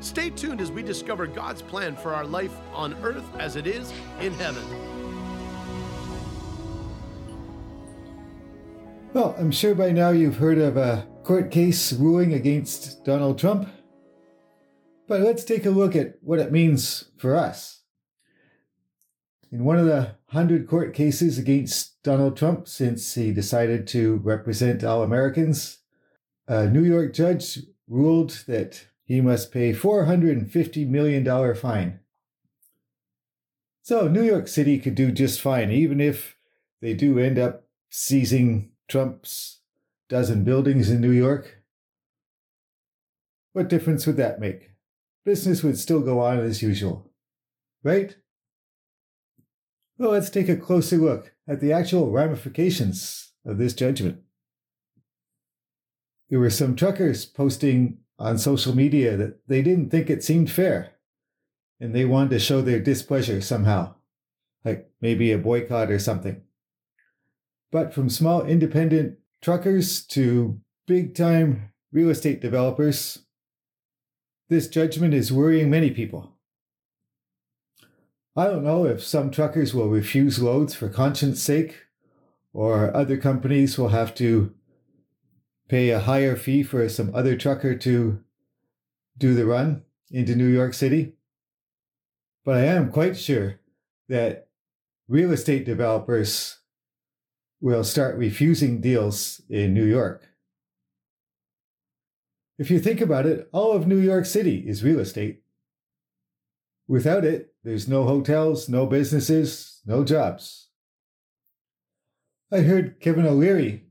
Stay tuned as we discover God's plan for our life on earth as it is in heaven. Well, I'm sure by now you've heard of a court case ruling against Donald Trump. But let's take a look at what it means for us. In one of the hundred court cases against Donald Trump since he decided to represent all Americans, a New York judge ruled that he must pay $450 million fine. So New York City could do just fine, even if they do end up seizing Trump's dozen buildings in New York. What difference would that make? Business would still go on as usual, right? Well, let's take a closer look at the actual ramifications of this judgment. There were some truckers posting on social media that they didn't think it seemed fair and they wanted to show their displeasure somehow, like maybe a boycott or something. But from small independent truckers to big time real estate developers, this judgment is worrying many people. I don't know if some truckers will refuse loads for conscience sake, or other companies will have to pay a higher fee for some other trucker to do the run into New York City. But I am quite sure that real estate developers will start refusing deals in New York. If you think about it, all of New York City is real estate. Without it, there's no hotels, no businesses, no jobs. I heard Kevin O'Leary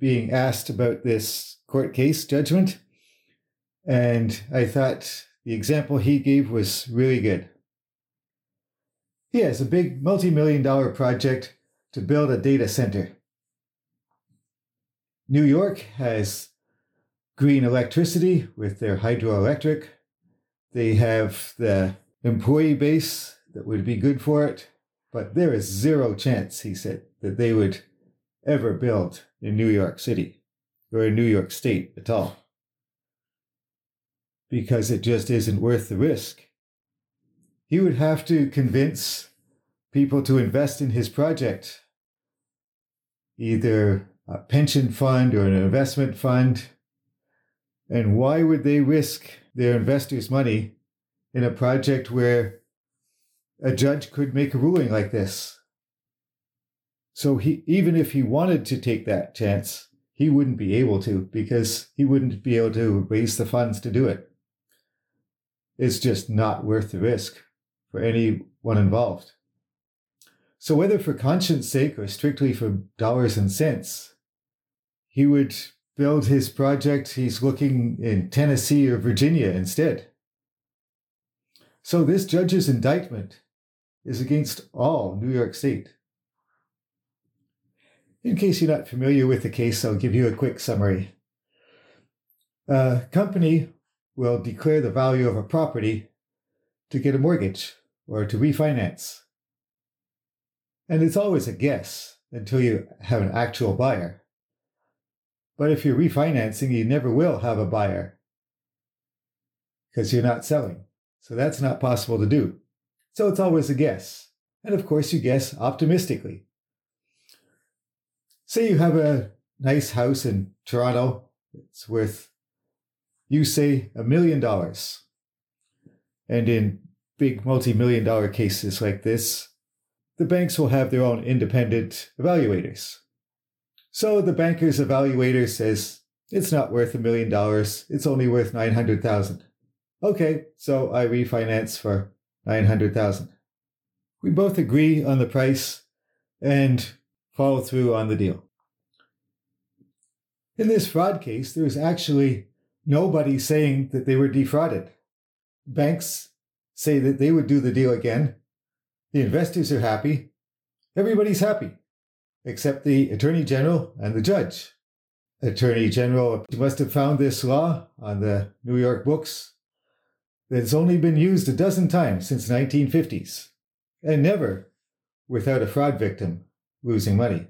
being asked about this court case judgment. And I thought the example he gave was really good. He has a big multi million dollar project to build a data center. New York has green electricity with their hydroelectric. They have the employee base that would be good for it, but there is zero chance, he said, that they would ever built in New York City or in New York State at all. Because it just isn't worth the risk. He would have to convince people to invest in his project, either a pension fund or an investment fund. And why would they risk their investors' money in a project where a judge could make a ruling like this? So he even if he wanted to take that chance, he wouldn't be able to because he wouldn't be able to raise the funds to do it. It's just not worth the risk for anyone involved. So whether for conscience sake or strictly for dollars and cents, he would build his project he's looking in Tennessee or Virginia instead. So this judge's indictment is against all New York State. In case you're not familiar with the case, I'll give you a quick summary. A company will declare the value of a property to get a mortgage or to refinance. And it's always a guess until you have an actual buyer. But if you're refinancing, you never will have a buyer because you're not selling. So that's not possible to do. So it's always a guess. And of course, you guess optimistically. Say you have a nice house in Toronto. It's worth, you say, a million dollars. And in big multi million dollar cases like this, the banks will have their own independent evaluators. So the banker's evaluator says, it's not worth a million dollars, it's only worth 900,000. Okay, so I refinance for 900,000. We both agree on the price and follow through on the deal. In this fraud case, there is actually nobody saying that they were defrauded. Banks say that they would do the deal again. The investors are happy. Everybody's happy, except the Attorney General and the judge. Attorney General must have found this law on the New York books that's only been used a dozen times since 1950s, and never without a fraud victim losing money.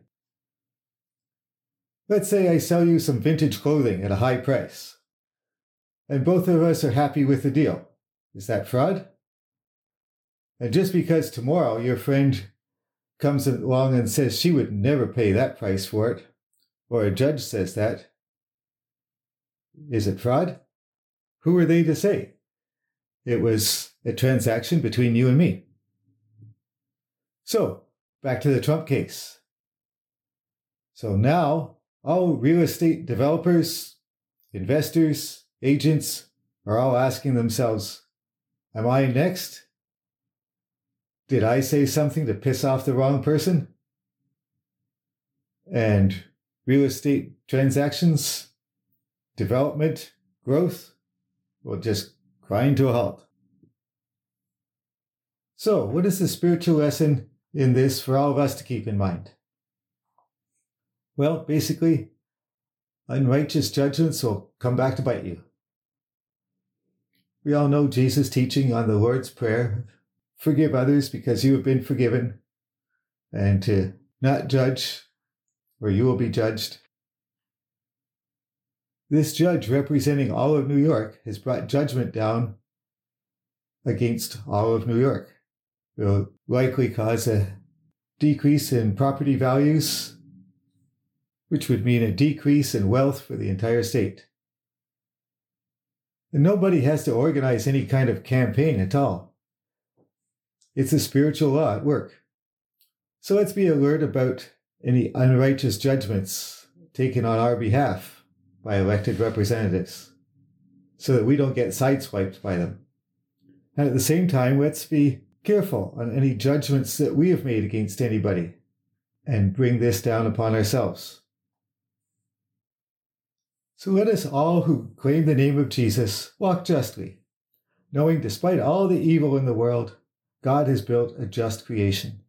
Let's say I sell you some vintage clothing at a high price, and both of us are happy with the deal. Is that fraud? And just because tomorrow your friend comes along and says she would never pay that price for it, or a judge says that, is it fraud? Who are they to say? It was a transaction between you and me. So, back to the Trump case. So now, all real estate developers, investors, agents are all asking themselves, Am I next? Did I say something to piss off the wrong person? And real estate transactions, development, growth will just grind to a halt. So, what is the spiritual lesson in this for all of us to keep in mind? Well, basically, unrighteous judgments will come back to bite you. We all know Jesus' teaching on the Lord's Prayer forgive others because you have been forgiven, and to not judge, or you will be judged. This judge, representing all of New York, has brought judgment down against all of New York. Will likely cause a decrease in property values, which would mean a decrease in wealth for the entire state. And nobody has to organize any kind of campaign at all. It's a spiritual law at work. So let's be alert about any unrighteous judgments taken on our behalf by elected representatives so that we don't get sideswiped by them. And at the same time, let's be careful on any judgments that we have made against anybody and bring this down upon ourselves. So let us all who claim the name of Jesus walk justly, knowing despite all the evil in the world, God has built a just creation.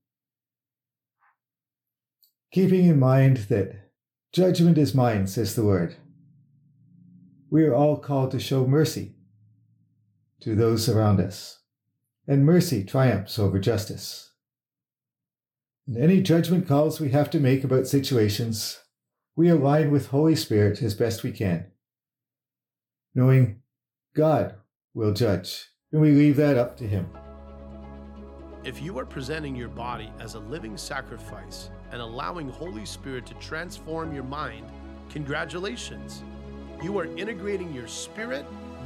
Keeping in mind that judgment is mine, says the word, we are all called to show mercy to those around us, and mercy triumphs over justice. In any judgment calls we have to make about situations we align with Holy Spirit as best we can, knowing God will judge, and we leave that up to Him. If you are presenting your body as a living sacrifice and allowing Holy Spirit to transform your mind, congratulations. You are integrating your spirit,